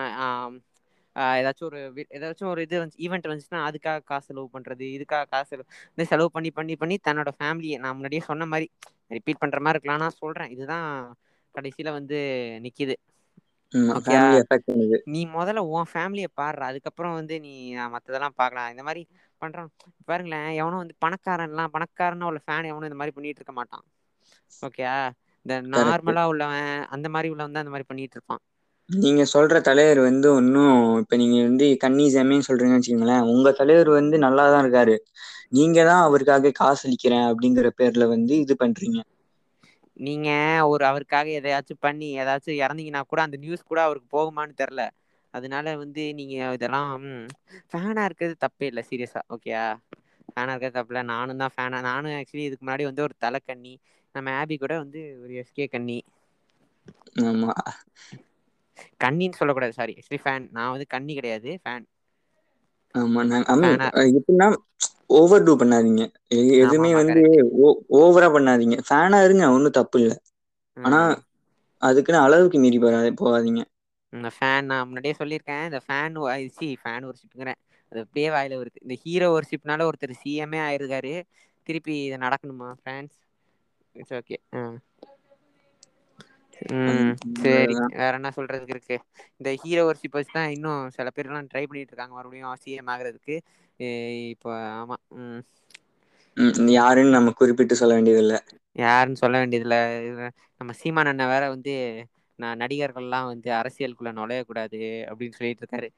ஏதாச்சும் ஒரு ஏதாச்சும் ஒரு இது ஈவெண்ட் வந்துச்சுன்னா அதுக்காக காசு செலவு பண்றது இதுக்காக காசு செலவு செலவு பண்ணி பண்ணி பண்ணி தன்னோட ஃபேமிலியை நான் முன்னாடியே சொன்ன மாதிரி ரிப்பீட் பண்ற மாதிரி இருக்கலாம் நான் சொல்றேன். இதுதான் கடைசியில வந்து நிக்குது. நீ முதல்ல உன் ஃபேமிலிய பாடுற அதுக்கப்புறம் வந்து நீ மத்ததெல்லாம் பாக்கலாம் இந்த மாதிரி பண்றான் பாருங்களேன் எவனும் வந்து பணக்காரன் எல்லாம் பணக்காரனா உள்ள ஃபேன் எவனும் இந்த மாதிரி பண்ணிட்டு இருக்க மாட்டான். ஓகே இந்த நார்மலா உள்ளவன் அந்த மாதிரி உள்ளவன் தான் இந்த மாதிரி பண்ணிட்டு இருப்பான் நீங்க சொல்ற தலைவர் வந்து ஒன்னும் இப்ப நீங்க வந்து கன்னி ஜமீன் சொல்றீங்கன்னு வச்சுக்கீங்களேன் உங்க தலைவர் வந்து நல்லாதான் இருக்காரு. நீங்க தான் அவருக்காக காசு அளிக்கிறேன் அப்படிங்கிற பேர்ல வந்து இது பண்றீங்க. நீங்க ஒரு அவருக்காக எதையாச்சும் பண்ணி ஏதாச்சும் இறந்தீங்கன்னா கூட அந்த நியூஸ் கூட அவருக்கு போகுமான்னு தெரில அதனால வந்து நீங்க இதெல்லாம் ஃபேனா இருக்கிறது தப்பே இல்லை சீரியஸா ஓகேயா ஃபேனா இருக்கிறது தப்பில்ல நானும் தான் ஃபேனா நானும் ஆக்சுவலி இதுக்கு முன்னாடி வந்து ஒரு தலைக்கண்ணி நம்ம ஆபி கூட வந்து ஒரு எஸ்கே கண்ணி. ஆமா. கண்ணின்னு சொல்லக்கூடாது சாரி ஆக்சுவலி ஃபேன் நான் வந்து கண்ணி கிடையாது ஃபேன் ஆமா நான் எப்படின்னா ஓவர் டூ பண்ணாதீங்க. எதுவுமே வந்து ஓவரா பண்ணாதீங்க. ஃபேனா இருங்க ஒன்னும் தப்பு இல்லை. ஆனா அதுக்குன்னு அளவுக்கு மீறி போகாதீங்க. இந்த ஃபேன் நான் முன்னாடியே சொல்லியிருக்கேன். இந்த ஃபேன் சி ஃபேன் ஒர்ஷிப்புங்கிறேன் அது அப்படியே வாயில வருது. இந்த ஹீரோ ஒர்ஷிப்னால ஒருத்தர் சிஎம்ஏ ஆயிருக்காரு. திருப்பி இது நடக்கணுமா ஃப்ரான்ஸ் இட்ஸ் ஓகே ம் சரி. வேற என்ன சொல்றதுக்கு இருக்கு? இந்த ஹீரோ ஒர்ஷிப் வச்சு தான் இன்னும் சில பேர் எல்லாம் ட்ரை பண்ணிட்டு இருக்காங்க. மறுபடியும் சிஎம் ஆகுறதுக்கு. இப்போ ஆமா. ம். யாருன்னு நம்ம குறிப்பிட்டு சொல்ல வேண்டியது இல்ல யாருன்னு சொல்ல வேண்டியதுல நம்ம சீமான் அண்ணன் வேற வந்து நான் நடிகர்கள்லாம் வந்து அரசியலுக்குள்ள நுழைய கூடாது அப்படின்னு சொல்லிட்டு இருக்காரு.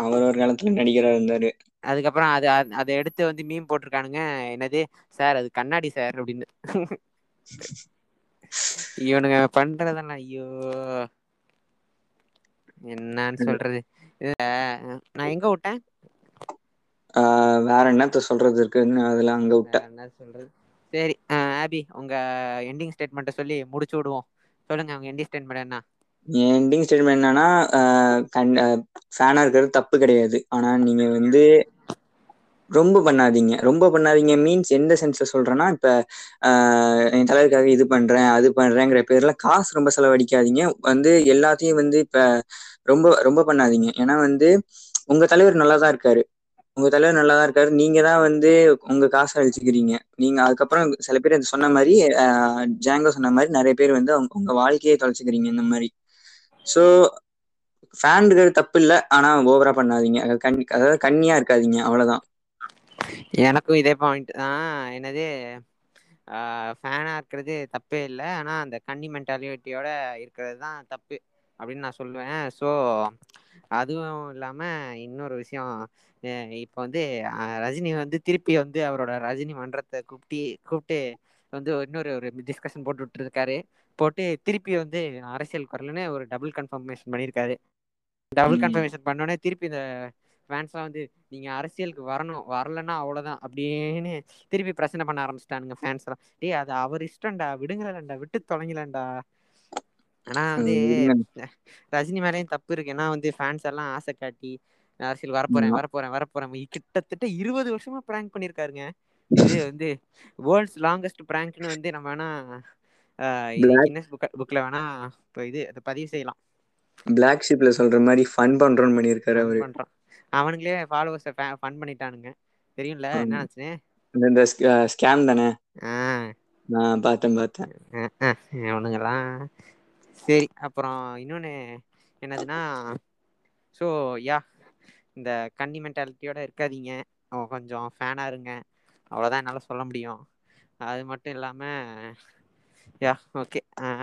அவர் ஒரு காலத்துல நடிகரா இருந்தாரு. அதுக்கப்புறம் அது அதை எடுத்து வந்து மீன் போட்டிருக்கானுங்க. என்னது? சார் அது கண்ணாடி சார் அப்படின்னு. இவனுங்க பண்றதெல்லாம் ஐயோ. என்னன்னு சொல்றது? நான் எங்க விட்டேன்? வேற என்னத்த சொல்றது இருக்குன்னு அதெல்லாம் அங்க விட்டேன். என்ன சொல்றது? சரி ஆபி உங்க எண்டிங் ஸ்டேட்மெண்ட்டை சொல்லி முடிச்சு விடுவோம். சொல்லுங்க உங்க எண்டிங் ஸ்டேட்மெண்ட் என்ன? எண்டிங் ஸ்டேட்மெண்ட் என்னன்னா ஃபேனா இருக்கிறது தப்பு கிடையாது. ஆனா நீங்க வந்து ரொம்ப பண்ணாதீங்க. ரொம்ப பண்ணாதீங்க மீன்ஸ் எந்த சென்ஸ்ல சொல்றேன்னா இப்ப என் தலைவருக்காக இது பண்றேன் அது பண்றேங்கிற பேர்ல காசு ரொம்ப செலவழிக்காதீங்க. வந்து எல்லாத்தையும் வந்து இப்ப ரொம்ப ரொம்ப பண்ணாதீங்க. ஏன்னா வந்து உங்க தலைவர் நல்லாதான் இருக்காரு. உங்க தலைவர் நல்லாதான் இருக்காரு. நீங்க தான் வந்து உங்க காசை அழிச்சுக்கிறீங்க. நீங்க அதுக்கப்புறம் சில பேர் சொன்ன மாதிரி ஜாங்கோ சொன்ன மாதிரி நிறைய பேர் வந்து அவங்க உங்க வாழ்க்கையை தொலைச்சுக்கிறீங்க இந்த மாதிரி. ஸோ ஃபேன் இருக்கிறது தப்பு இல்லை. ஆனா ஓவரா பண்ணாதீங்க. அதாவது அதாவது கண்ணியா இருக்காதீங்க. அவ்வளவுதான். எனக்கும் இதே பாயிண்ட் தான். என்னது ஃபேனாக இருக்கிறது தப்பே இல்லை. ஆனால் அந்த கன்னி மென்டாலிட்டியோட இருக்கிறது தான் தப்பு அப்படின்னு நான் சொல்லுவேன். ஸோ அதுவும் இல்லாமல் இன்னொரு விஷயம். இப்போ வந்து ரஜினி வந்து திருப்பி வந்து அவரோட ரஜினி மன்றத்தை கூப்பிட்டு கூப்பிட்டு வந்து இன்னொரு ஒரு டிஸ்கஷன் போட்டு விட்டுருக்காரு. போட்டு திருப்பி வந்து அரசியல் குரல்னு ஒரு டபுள் கன்ஃபர்மேஷன் பண்ணியிருக்காரு டபுள். கன்ஃபர்மேஷன் பண்ணோடனே திருப்பி இந்த ஃபேன்ஸ்லாம் வந்து நீங்க அரசியலுக்கு வரணும் வரலன்னா அவ்வளவுதான் அப்படின்னு திருப்பி பிரச்சனை பண்ண ஆரம்பிச்சிட்டானுங்க ஃபேன்ஸ் எல்லாம். டேய் அது அவர் இஷ்டம்டா விடுங்களேன்டா விட்டு தொலைங்களேன்டா ஆனா வந்து. ரஜினி மேலேயும் தப்பு இருக்கு. ஏன்னா வந்து ஃபேன்ஸ் எல்லாம் ஆசை காட்டி அரசியல் வரப்போறேன். வரப்போறேன் வரப்போறேன் கிட்டத்தட்ட இருபது வருஷமா பிராங்க் பண்ணிருக்காருங்க. இது வந்து வேர்ல்ட்ஸ் லாங்கஸ்ட் பிராங்க்னு வந்து நம்ம வேணா கின்னஸ் புக் புக்ல வேணா இப்போ இது அதை பதிவு செய்யலாம். பிளாக் ஷிப்ல சொல்ற மாதிரி ஃபன் பண்றோம்னு பண்ணியிருக்காரு fun அவரு. பண்றான் அவனுங்களே ஃபாலோவர்ஸை ஃபன் பண்ணிட்டானுங்க. தெரியும்ல. என்ன ஆச்சுன்னு இந்த- ஸ்கேம் தானே? நான் பார்த்தேன் பார்த்தேன். அவனுங்கெல்லாம் சரி அப்புறம் இன்னொன்று என்னதுன்னா ஸோ யா இந்த கன்னி மென்டாலிட்டியோட இருக்காதீங்க. அவன் கொஞ்சம் ஃபேனாக இருங்க. அவ்வளோதான் என்னால் சொல்ல முடியும். அது மட்டும் இல்லாமல் யா ஓகே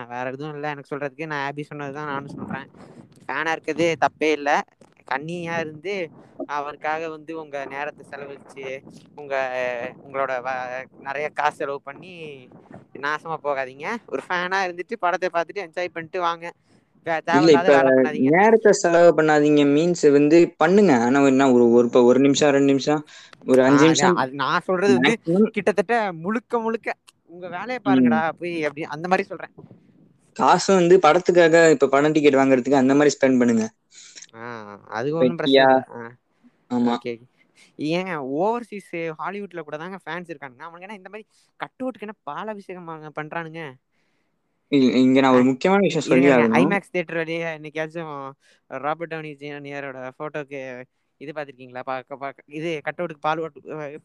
வேற எதுவும் இல்லை. எனக்கு சொல்கிறதுக்கு நான் ஆபி சொன்னது தான் நானும் சொல்கிறேன் ஃபேனாக இருக்கிறது தப்பே இல்லை. கன்னியாக இருந்து அவருக்காக வந்து உங்கள் நேரத்தை செலவழிச்சு உங்கள் உங்களோட நிறைய காசு செலவு பண்ணி நாசமாக போகாதீங்க. ஒரு ஃபேனாக இருந்துட்டு படத்தை பார்த்துட்டு என்ஜாய் பண்ணிட்டு வாங்க. நேரத்தை செலவு பண்ணாதீங்க. மீன்ஸ் வந்து பண்ணுங்க. ஆனா என்ன ஒரு ஒரு ஒரு நிமிஷம் ரெண்டு நிமிஷம் ஒரு அஞ்சு நிமிஷம். அது நான் சொல்றது வந்து கிட்டத்தட்ட முழுக்க முழுக்க உங்க வேலையை பாருங்கடா போய் அப்படி அந்த மாதிரி சொல்றேன். காசு வந்து படத்துக்காக இப்ப படம் டிக்கெட் வாங்குறதுக்கு அந்த மாதிரி ஸ்பெண்ட் பண்ணுங்க. அது ஒன்றும் பிரச்சனை ஆமா. ஏன் ஓவர்சீஸ் ஹாலிவுட்ல கூட தாங்க ஃபேன்ஸ் இருக்கானுங்க. அவனுங்க என்ன இந்த மாதிரி கட் அவுட்டுக்கு என்ன பாலாபிஷேகம் பண்றானுங்க- இங்க நான் ஒரு முக்கியமான விஷயம் சொல்லி ஐமேக்ஸ் தியேட்டர் வழியே என்னைக்காச்சும் ராபர்ட் டவுனி ஜூனியரோட போட்டோக்கு இது பார்த்துருக்கீங்களா? பார்க்க பார்க்க இது கட் அவுட்டுக்கு பால்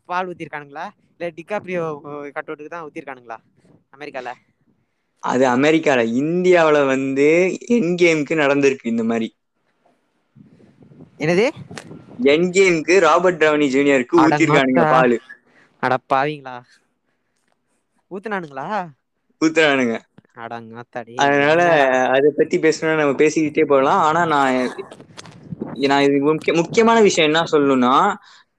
பால் ஊத்திருக்கானுங்களா? இல்ல டிகாப்ரியோ கட் அவுட்டுக்கு தான் ஊத்திருக்கானுங்களா? அமெரிக்கால? அது அமெரிக்கால. இந்தியாவுல வந்து என் கேமுக்கு நடந்திருக்கு இந்த மாதிரி. என்னது? என் கேமுக்கு ராபர்ட் டவுனி ஜூனியருக்கு ஊத்திருக்கானுங்க. பால். அட பாவீங்களா. ஊத்துனானுங்களா? ஊத்துறானுங்க. அடங்காத்தாடி அதனால அதை பத்தி பேசணும்னா நம்ம பேசிக்கிட்டே போகலாம். ஆனா நான் நான் இது முக்கிய முக்கியமான விஷயம் என்ன சொல்லணும்னா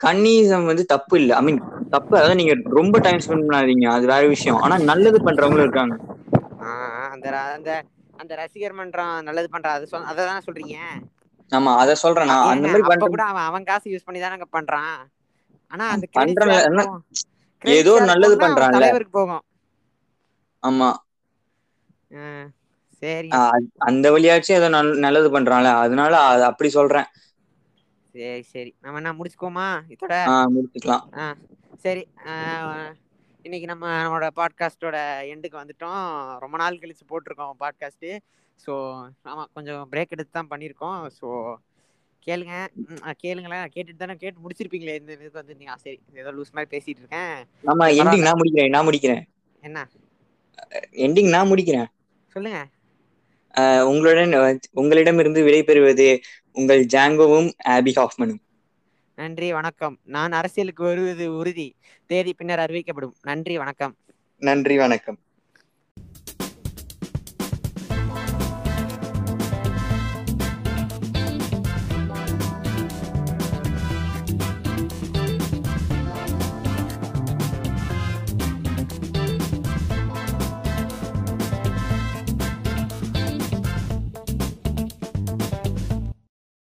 கன்னிசம் வந்து தப்பு இல்ல. ஐ மீன் தப்பு. அதாவது நீங்க ரொம்ப டைம் ஸ்பெண்ட் பண்ணாதீங்க. அது வேற விஷயம். ஆனா நல்லது பண்றவங்களும் இருக்காங்க. அந்த அந்த அந்த ரசிகர் மன்றம் நல்லது பண்ற. அது சொல் அதை தானே சொல்றீங்க? ஆமா அத சொல்றேன் நான். அந்த மாதிரி பண்ற கூட அவன் அவன் காசு யூஸ் பண்ணி தானங்க பண்றான். ஆனா அந்த பண்றேன்? Credits ஏதோ நல்லது பண்றான்ல. தலைவருக்கு போகும். ஆமா. சரி. ஆஹ் அந்த வழியாச்சும் ஏதோ நல்- நல்லது பண்றான்ல. அதனால அது அப்படி சொல்றேன். சரி சரி. நம்ம என்ன முடிச்சுக்கோமா இதோட? ஆஹ் முடிச்சுக்கலாம். சரி. ஆ, இன்னைக்கு நம்ம நம்மளோட பாட்காஸ்டோட எண்டுக்கு வந்துட்டோம். ரொம்ப நாள் கழிச்சு போட்டிருக்கோம் பாட்காஸ்ட்டு ஸோ ஆமாம் கொஞ்சம் பிரேக் எடுத்து தான் பண்ணியிருக்கோம். ஸோ கேளுங்க. கேளுங்களேன். கேட்டுட்டு தானே கேட்டு முடிச்சிருப்பீங்களே. இந்த இதுக்கு வந்து நீங்கள் சரி. ஏதோ லூஸ் மாதிரி பேசிட்டு இருக்கேன். ஆமா எண்டிங். நான் முடிக்கிறேன். நான் முடிக்கிறேன். என்ன? எண்டிங் நான் முடிக்கிறேன். சொல்லுங்க. உங்களுடன் உங்களிடமிருந்து விடைபெறுவது உங்கள் ஜாங்கோவும் ஆபி ஹாஃப்மனும். நன்றி வணக்கம். நான் அரசியலுக்கு வருவது உறுதி. தேதி பின்னர் அறிவிக்கப்படும். நன்றி வணக்கம். நன்றி வணக்கம்.